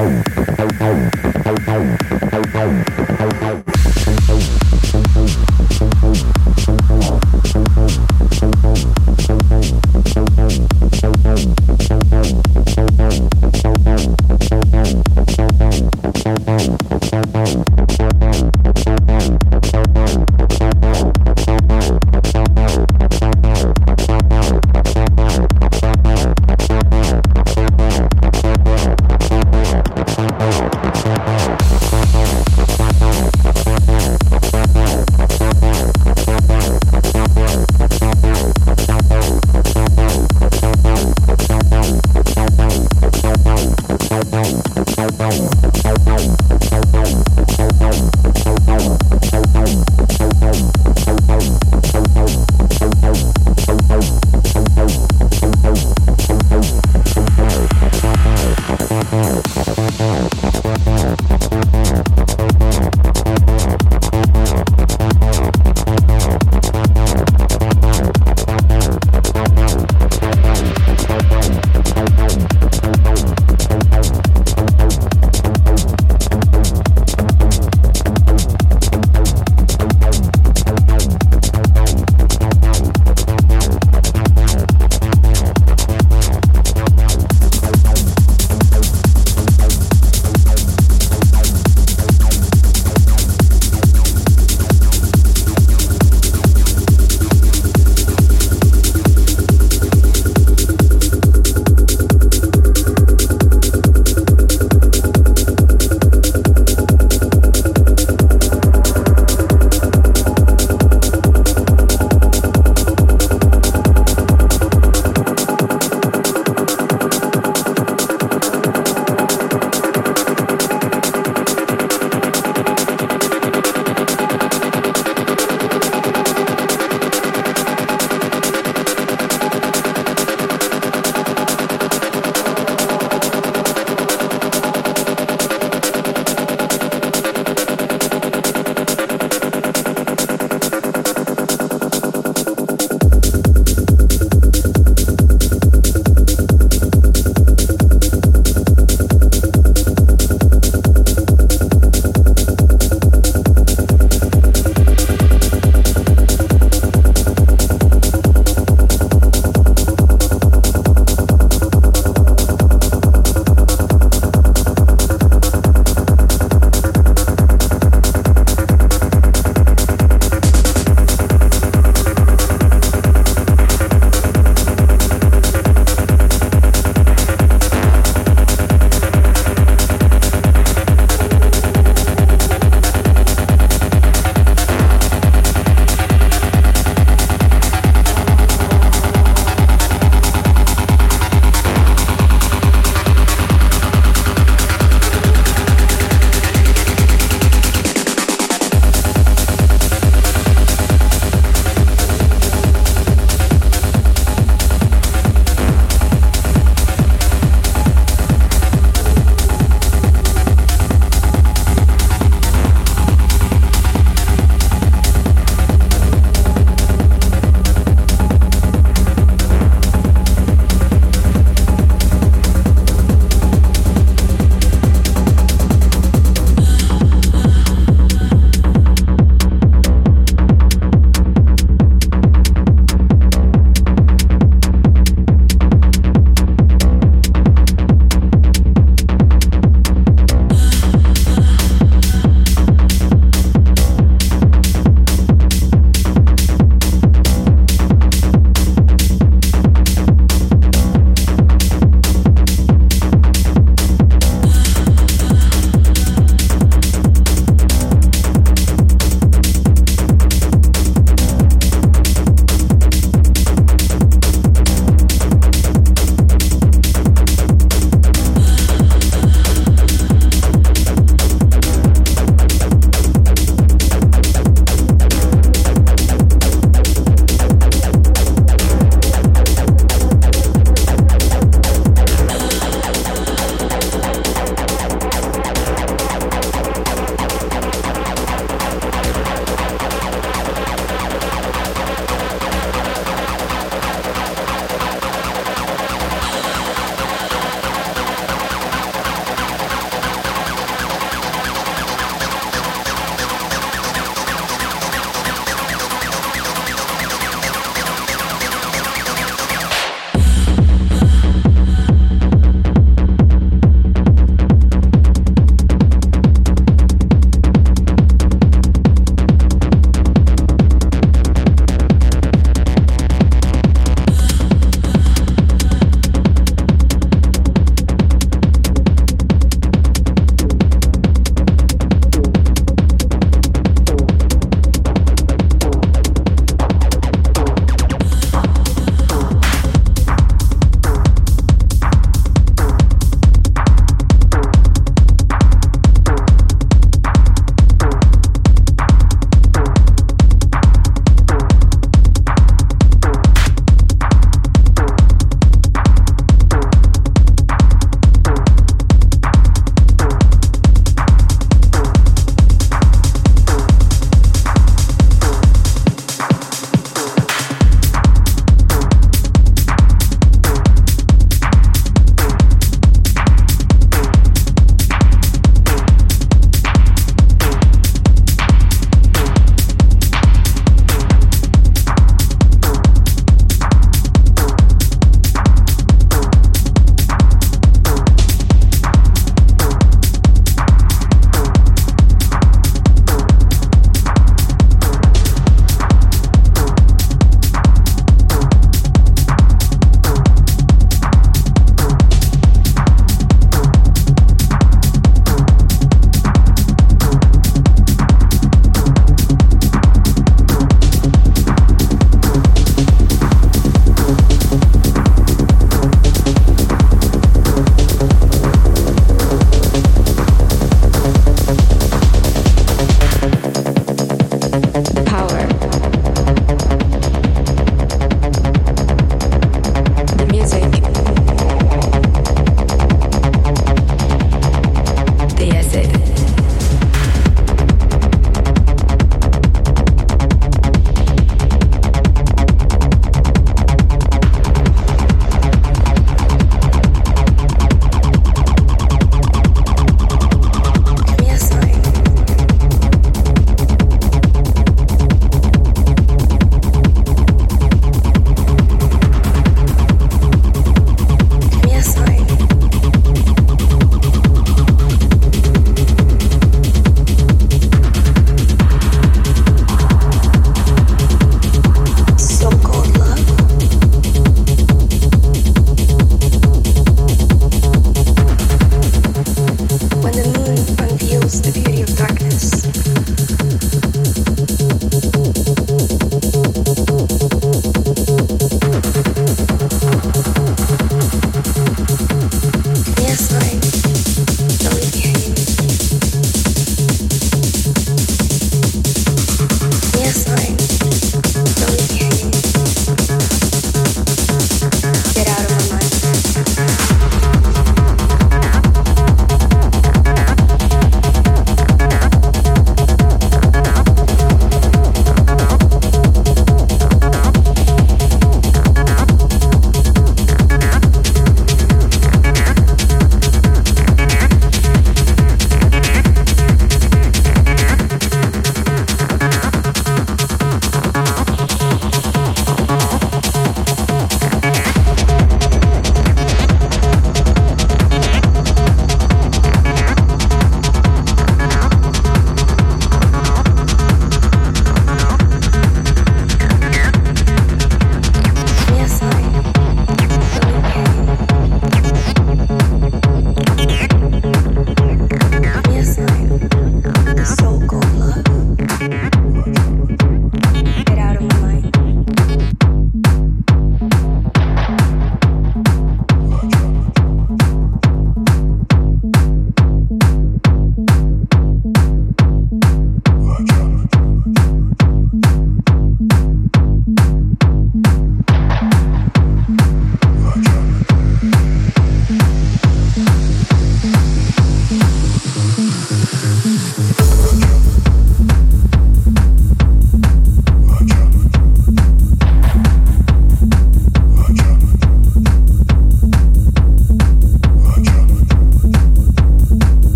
help, help, help.